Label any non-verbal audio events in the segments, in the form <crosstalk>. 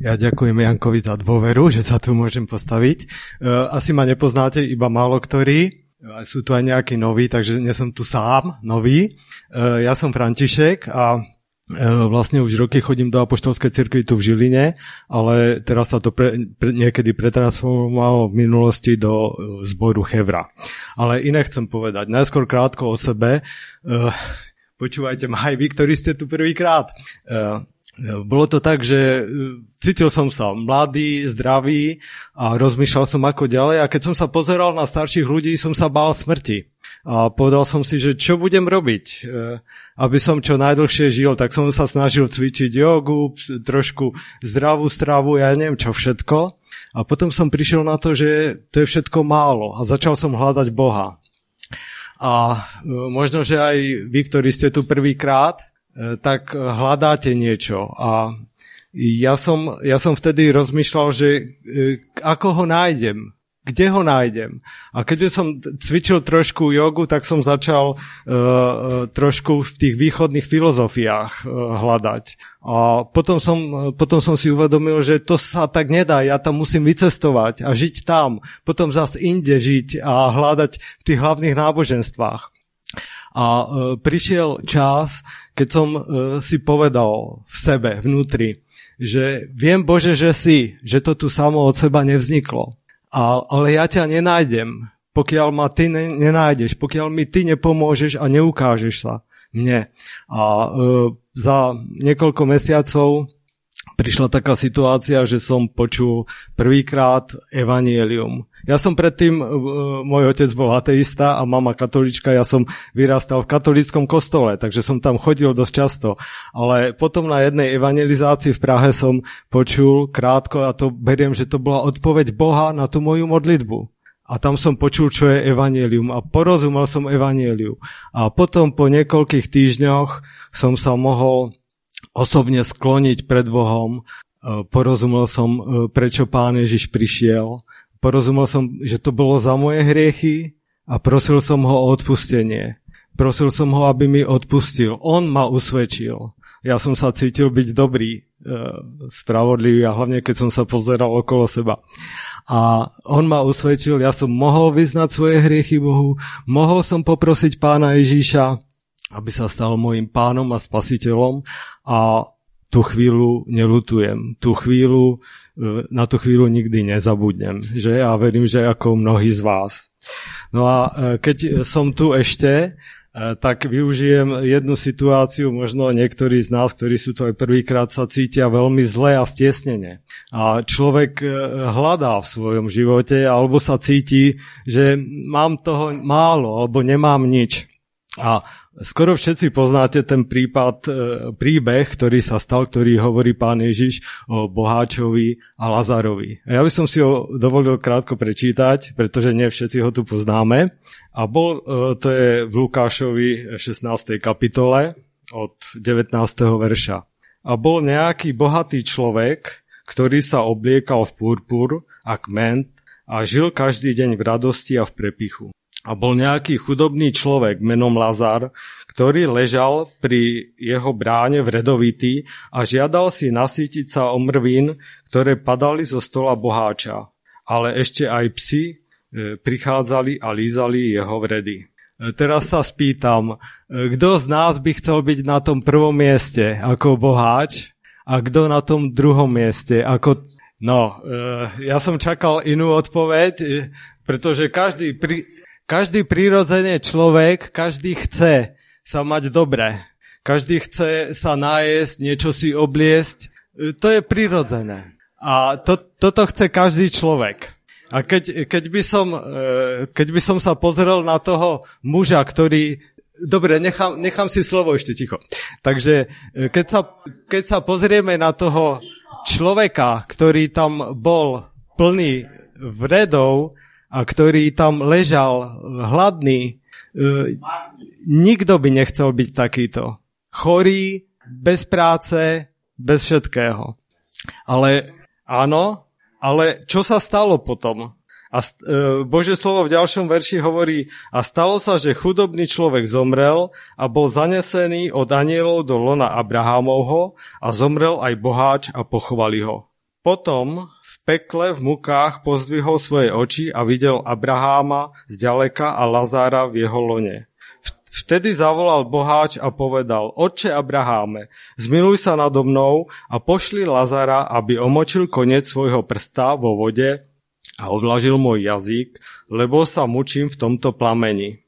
Ja ďakujem Jankovi za dôveru, že sa tu môžem postaviť. Asi ma nepoznáte iba málo ktorí, sú tu aj nejakí noví, takže nie som tu sám, nový. Ja som František a vlastne už roky chodím do Apoštolskej cirkvi tu v Žiline, ale teraz sa to pre, pre, niekedy pretransformovalo v minulosti do zboru Chevra. Ale iné chcem povedať. Najskôr krátko o sebe. Počúvajte ma aj vy, ktorí ste tu prvýkrát. Bolo to tak, že e, cítil som sa mladý, zdravý a rozmýšľal som ako ďalej a keď som sa pozeral na starších ľudí, som sa bál smrti. A povedal som si, že čo budem robiť, e, aby som čo najdlhšie žil, tak som sa snažil cvičiť jogu, trošku zdravú stravu, ja neviem čo všetko. A potom som prišiel na to, že to je všetko málo a začal som hľadať Boha. A e, možno, že aj vy, ktorí ste tu prvýkrát, tak hľadáte niečo. A ja som, ja som vtedy rozmýšľal, že e, ako ho nájdem, kde ho nájdem. A keďže som cvičil trošku jogu, tak som začal uh, trošku v tých východných filozofiách uh, hľadať. A potom som, potom som si uvedomil, že to sa tak nedá, ja tam musím vycestovať a žiť tam, potom zase inde žiť a hľadať v tých hlavných náboženstvách. A uh, prišiel čas, keď som uh, si povedal v sebe, vnútri, že viem Bože, že si, že to tu samo od seba nevzniklo. A, ale ja ťa nenájdem, pokiaľ ma ty ne, nenájdeš, pokiaľ mi ty nepomôžeš a neukážeš sa mne. A uh, za niekoľko mesiacov prišla taká situácia, že som počul prvýkrát evanielium. Ja som predtým, e, môj otec bol ateista a mama katolička, ja som vyrastal v katolíckom kostole, takže som tam chodil dosť často. Ale potom na jednej evangelizácii v Prahe som počul krátko a to beriem, že to bola odpoveď Boha na tú moju modlitbu. A tam som počul, čo je evanielium a porozumel som evanieliu. A potom po niekoľkých týždňoch som sa mohol osobne skloniť pred Bohom. E, porozumel som, e, prečo Pán Ježiš prišiel. Porozumel som, že to bolo za moje hriechy a prosil som ho o odpustenie. Prosil som ho, aby mi odpustil. On ma usvedčil. Ja som sa cítil byť dobrý, e, spravodlivý a hlavne keď som sa pozeral okolo seba. A on ma usvedčil, ja som mohol vyznať svoje hriechy Bohu, mohol som poprosiť pána Ježíša, aby sa stal môjim pánom a spasiteľom a tú chvíľu nelutujem. Tú chvíľu, e, na tú chvíľu nikdy nezabudnem. Že? A verím, že ako mnohí z vás. No a e, keď som tu ešte, e, tak využijem jednu situáciu, možno niektorí z nás, ktorí sú to aj prvýkrát, sa cítia veľmi zle a stiesnene. A človek hľadá v svojom živote, alebo sa cíti, že mám toho málo, alebo nemám nič. A Skoro všetci poznáte ten prípad, e, príbeh, ktorý sa stal, ktorý hovorí pán Ježiš o Boháčovi a Lazarovi. A ja by som si ho dovolil krátko prečítať, pretože nie všetci ho tu poznáme. A bol, e, to je v Lukášovi 16. kapitole od 19. verša. A bol nejaký bohatý človek, ktorý sa obliekal v purpur a kment a žil každý deň v radosti a v prepichu. A bol nejaký chudobný človek menom Lazar, ktorý ležal pri jeho bráne vredovitý a žiadal si nasítiť sa o mrvín, ktoré padali zo stola boháča. Ale ešte aj psi e, prichádzali a lízali jeho vredy. E, teraz sa spýtam, e, kto z nás by chcel byť na tom prvom mieste ako boháč a kto na tom druhom mieste ako... No, ja som čakal inú odpoveď, pretože každý... Pri každý prírodzene človek, každý chce sa mať dobre. Každý chce sa nájsť, niečo si obliesť. E, to je prirodzené. A to, toto chce každý človek. A keď, keď, by som, e, keď by som sa pozrel na toho muža, ktorý... Dobre, nechám, nechám si slovo ešte ticho. Takže e, keď sa, keď sa pozrieme na toho človeka, ktorý tam bol plný vredov, a ktorý tam ležal hladný, e, nikto by nechcel byť takýto. Chorý, bez práce, bez všetkého. Ale áno, ale čo sa stalo potom? A e, Bože slovo v ďalšom verši hovorí, a stalo sa, že chudobný človek zomrel a bol zanesený od anielov do lona Abrahámovho a zomrel aj boháč a pochovali ho. Potom v pekle v mukách pozdvihol svoje oči a videl Abraháma zďaleka a Lazára v jeho lone. Vtedy zavolal boháč a povedal, Otče Abraháme, zmiluj sa nado mnou a pošli Lazara, aby omočil koniec svojho prsta vo vode a ovlažil môj jazyk, lebo sa mučím v tomto plameni.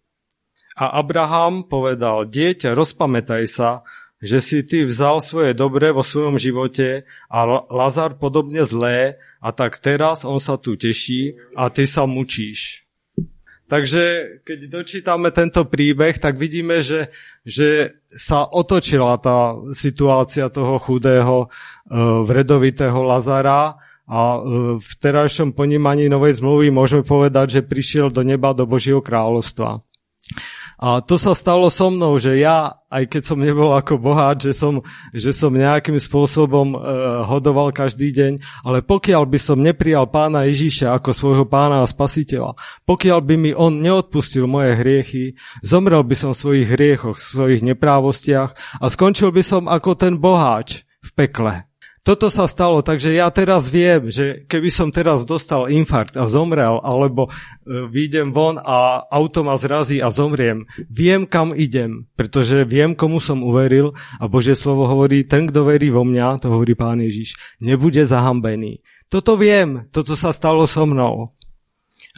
A Abraham povedal, dieťa, rozpamätaj sa, že si ty vzal svoje dobre vo svojom živote a Lazar podobne zlé a tak teraz on sa tu teší a ty sa mučíš. Takže keď dočítame tento príbeh, tak vidíme, že, že sa otočila tá situácia toho chudého, e, vredovitého Lazara a e, v terajšom ponímaní novej zmluvy môžeme povedať, že prišiel do neba, do Božieho kráľovstva. A to sa stalo so mnou, že ja, aj keď som nebol ako boháč, že som, že som nejakým spôsobom e, hodoval každý deň, ale pokiaľ by som neprijal pána Ježíša ako svojho pána a spasiteľa, pokiaľ by mi on neodpustil moje hriechy, zomrel by som v svojich hriechoch, v svojich neprávostiach a skončil by som ako ten boháč v pekle. Toto sa stalo, takže ja teraz viem, že keby som teraz dostal infarkt a zomrel, alebo e, výjdem von a auto ma zrazí a zomriem, viem, kam idem, pretože viem, komu som uveril a Božie slovo hovorí, ten, kto verí vo mňa, to hovorí Pán Ježiš, nebude zahambený. Toto viem, toto sa stalo so mnou.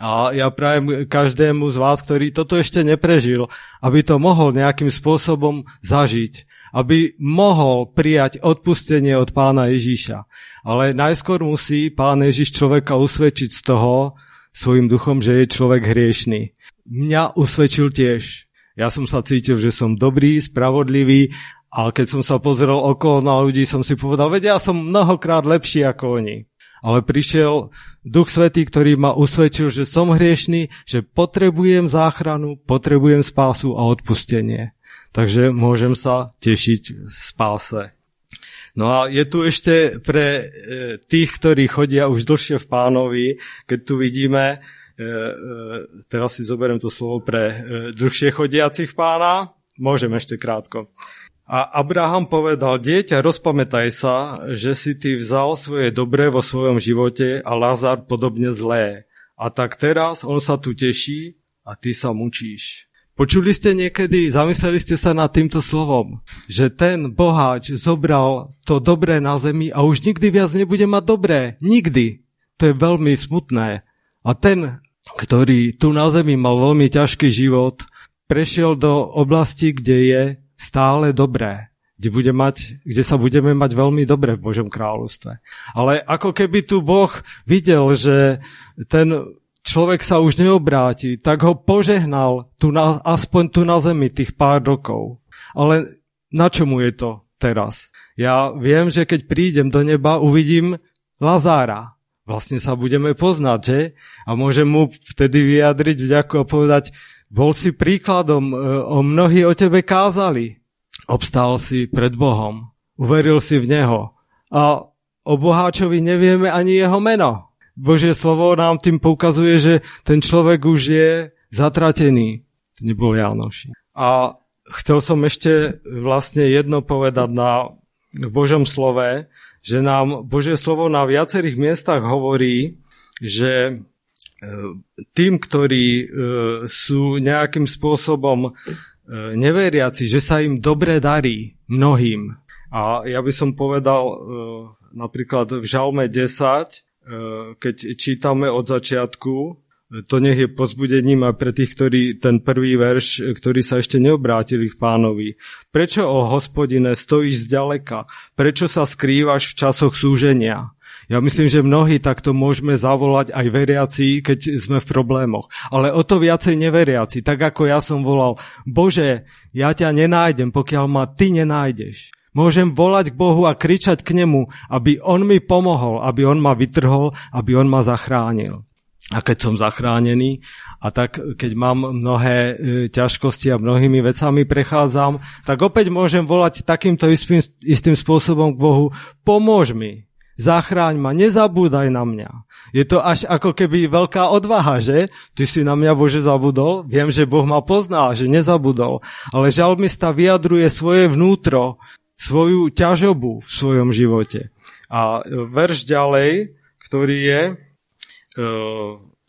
A ja prajem každému z vás, ktorý toto ešte neprežil, aby to mohol nejakým spôsobom zažiť aby mohol prijať odpustenie od pána Ježíša. Ale najskôr musí pán Ježíš človeka usvedčiť z toho svojim duchom, že je človek hriešný. Mňa usvedčil tiež. Ja som sa cítil, že som dobrý, spravodlivý a keď som sa pozrel okolo na ľudí, som si povedal, vedia, ja som mnohokrát lepší ako oni. Ale prišiel Duch Svetý, ktorý ma usvedčil, že som hriešný, že potrebujem záchranu, potrebujem spásu a odpustenie. Takže môžem sa tešiť v spáse. No a je tu ešte pre e, tých, ktorí chodia už dlhšie v pánovi, keď tu vidíme, e, e, teraz si zoberiem to slovo pre dlhšie chodiacich pána, môžem ešte krátko. A Abraham povedal, dieťa, rozpamätaj sa, že si ty vzal svoje dobré vo svojom živote a Lazar podobne zlé. A tak teraz on sa tu teší a ty sa mučíš. Počuli ste niekedy, zamysleli ste sa nad týmto slovom, že ten boháč zobral to dobré na zemi a už nikdy viac nebude mať dobré. Nikdy. To je veľmi smutné. A ten, ktorý tu na zemi mal veľmi ťažký život, prešiel do oblasti, kde je stále dobré. Kde, bude mať, kde sa budeme mať veľmi dobre v Božom kráľovstve. Ale ako keby tu Boh videl, že ten človek sa už neobráti, tak ho požehnal tu na, aspoň tu na zemi tých pár rokov. Ale na čomu je to teraz? Ja viem, že keď prídem do neba, uvidím Lazára. Vlastne sa budeme poznať, že? A môžem mu vtedy vyjadriť vďako a povedať, bol si príkladom, e, o mnohí o tebe kázali. Obstál si pred Bohom. Uveril si v Neho. A o boháčovi nevieme ani jeho meno. Božie slovo nám tým poukazuje, že ten človek už je zatratený. To nebol Jánoš. A chcel som ešte vlastne jedno povedať na, Božom slove, že nám Božie slovo na viacerých miestach hovorí, že e, tým, ktorí e, sú nejakým spôsobom e, neveriaci, že sa im dobre darí mnohým. A ja by som povedal napríklad v Žalme 10, Eh, keď čítame od začiatku, eh, to nech je pozbudením aj pre tých, ktorí ten prvý verš, eh, ktorí sa ešte neobrátili k pánovi. Prečo, o hospodine, stojíš zďaleka? Prečo sa skrývaš v časoch súženia? Ja myslím, že mnohí takto môžeme zavolať aj veriaci, keď sme v problémoch. Ale o to viacej neveriaci. Tak ako ja som volal, Bože, ja ťa nenájdem, pokiaľ ma ty nenájdeš. Môžem volať k Bohu a kričať k nemu, aby on mi pomohol, aby on ma vytrhol, aby on ma zachránil. A keď som zachránený, a tak keď mám mnohé e, ťažkosti a mnohými vecami prechádzam, tak opäť môžem volať takýmto istým, istým spôsobom k Bohu, pomôž mi, zachráň ma, nezabúdaj na mňa. Je to až ako keby veľká odvaha, že? Ty si na mňa Bože zabudol? Viem, že Boh ma pozná, že nezabudol. Ale žalmista vyjadruje svoje vnútro, svoju ťažobu v svojom živote. A verš ďalej, ktorý je, e,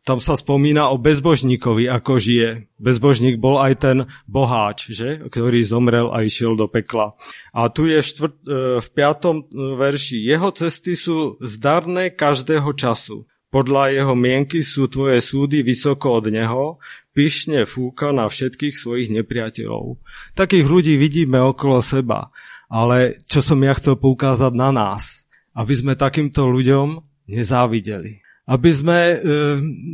tam sa spomína o bezbožníkovi, ako žije. Bezbožník bol aj ten boháč, že? ktorý zomrel a išiel do pekla. A tu je štvrt, e, v piatom verši. Jeho cesty sú zdarné každého času. Podľa jeho mienky sú tvoje súdy vysoko od neho, pyšne fúka na všetkých svojich nepriateľov. Takých ľudí vidíme okolo seba, ale čo som ja chcel poukázať na nás, aby sme takýmto ľuďom nezávideli aby sme e,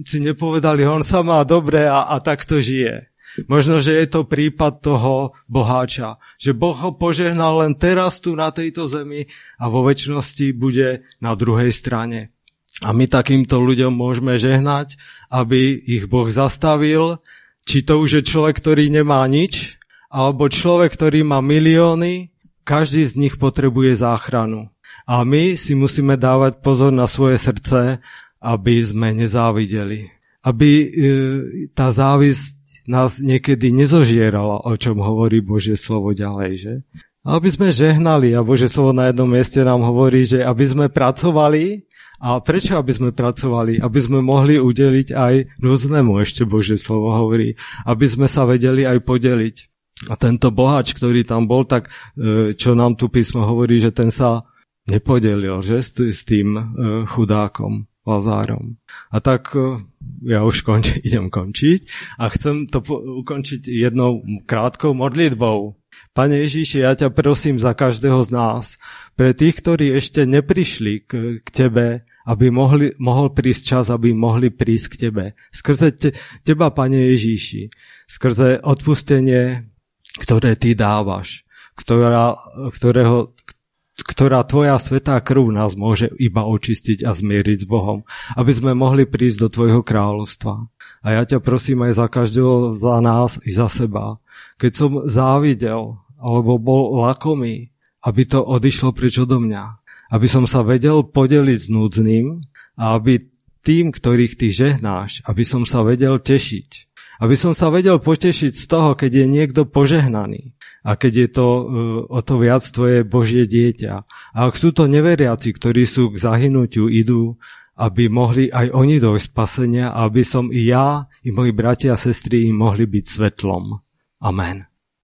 si nepovedali, on sa má dobre a, a takto žije. Možno, že je to prípad toho boháča, že Boh ho požehnal len teraz tu na tejto zemi a vo väčšnosti bude na druhej strane. A my takýmto ľuďom môžeme žehnať, aby ich Boh zastavil, či to už je človek, ktorý nemá nič, alebo človek, ktorý má milióny, každý z nich potrebuje záchranu. A my si musíme dávať pozor na svoje srdce aby sme nezávideli. Aby e, tá závisť nás niekedy nezožierala, o čom hovorí Božie slovo ďalej, že? Aby sme žehnali a Božie slovo na jednom mieste nám hovorí, že aby sme pracovali a prečo aby sme pracovali? Aby sme mohli udeliť aj núznemu, ešte Božie slovo hovorí. Aby sme sa vedeli aj podeliť. A tento bohač, ktorý tam bol, tak e, čo nám tu písmo hovorí, že ten sa nepodelil že, s tým e, chudákom. Lazárom. A tak e, ja už konči, <laughs> idem končiť a chcem to po- ukončiť jednou krátkou modlitbou. Pane Ježíši, ja ťa prosím za každého z nás, pre tých, ktorí ešte neprišli k, k Tebe, aby mohli, mohol prísť čas, aby mohli prísť k Tebe. Skrze te, Teba, Pane Ježíši, skrze odpustenie, ktoré Ty dávaš, ktorá, ktorého, ktorá tvoja svetá krv nás môže iba očistiť a zmieriť s Bohom, aby sme mohli prísť do tvojho kráľovstva. A ja ťa prosím aj za každého za nás i za seba. Keď som závidel alebo bol lakomý, aby to odišlo preč odo mňa. Aby som sa vedel podeliť s núdznym a aby tým, ktorých ty žehnáš, aby som sa vedel tešiť. Aby som sa vedel potešiť z toho, keď je niekto požehnaný a keď je to uh, o to viac tvoje Božie dieťa. A ak sú to neveriaci, ktorí sú k zahynutiu idú, aby mohli aj oni dojsť spasenia, aby som i ja, i moji bratia a sestry im mohli byť svetlom. Amen.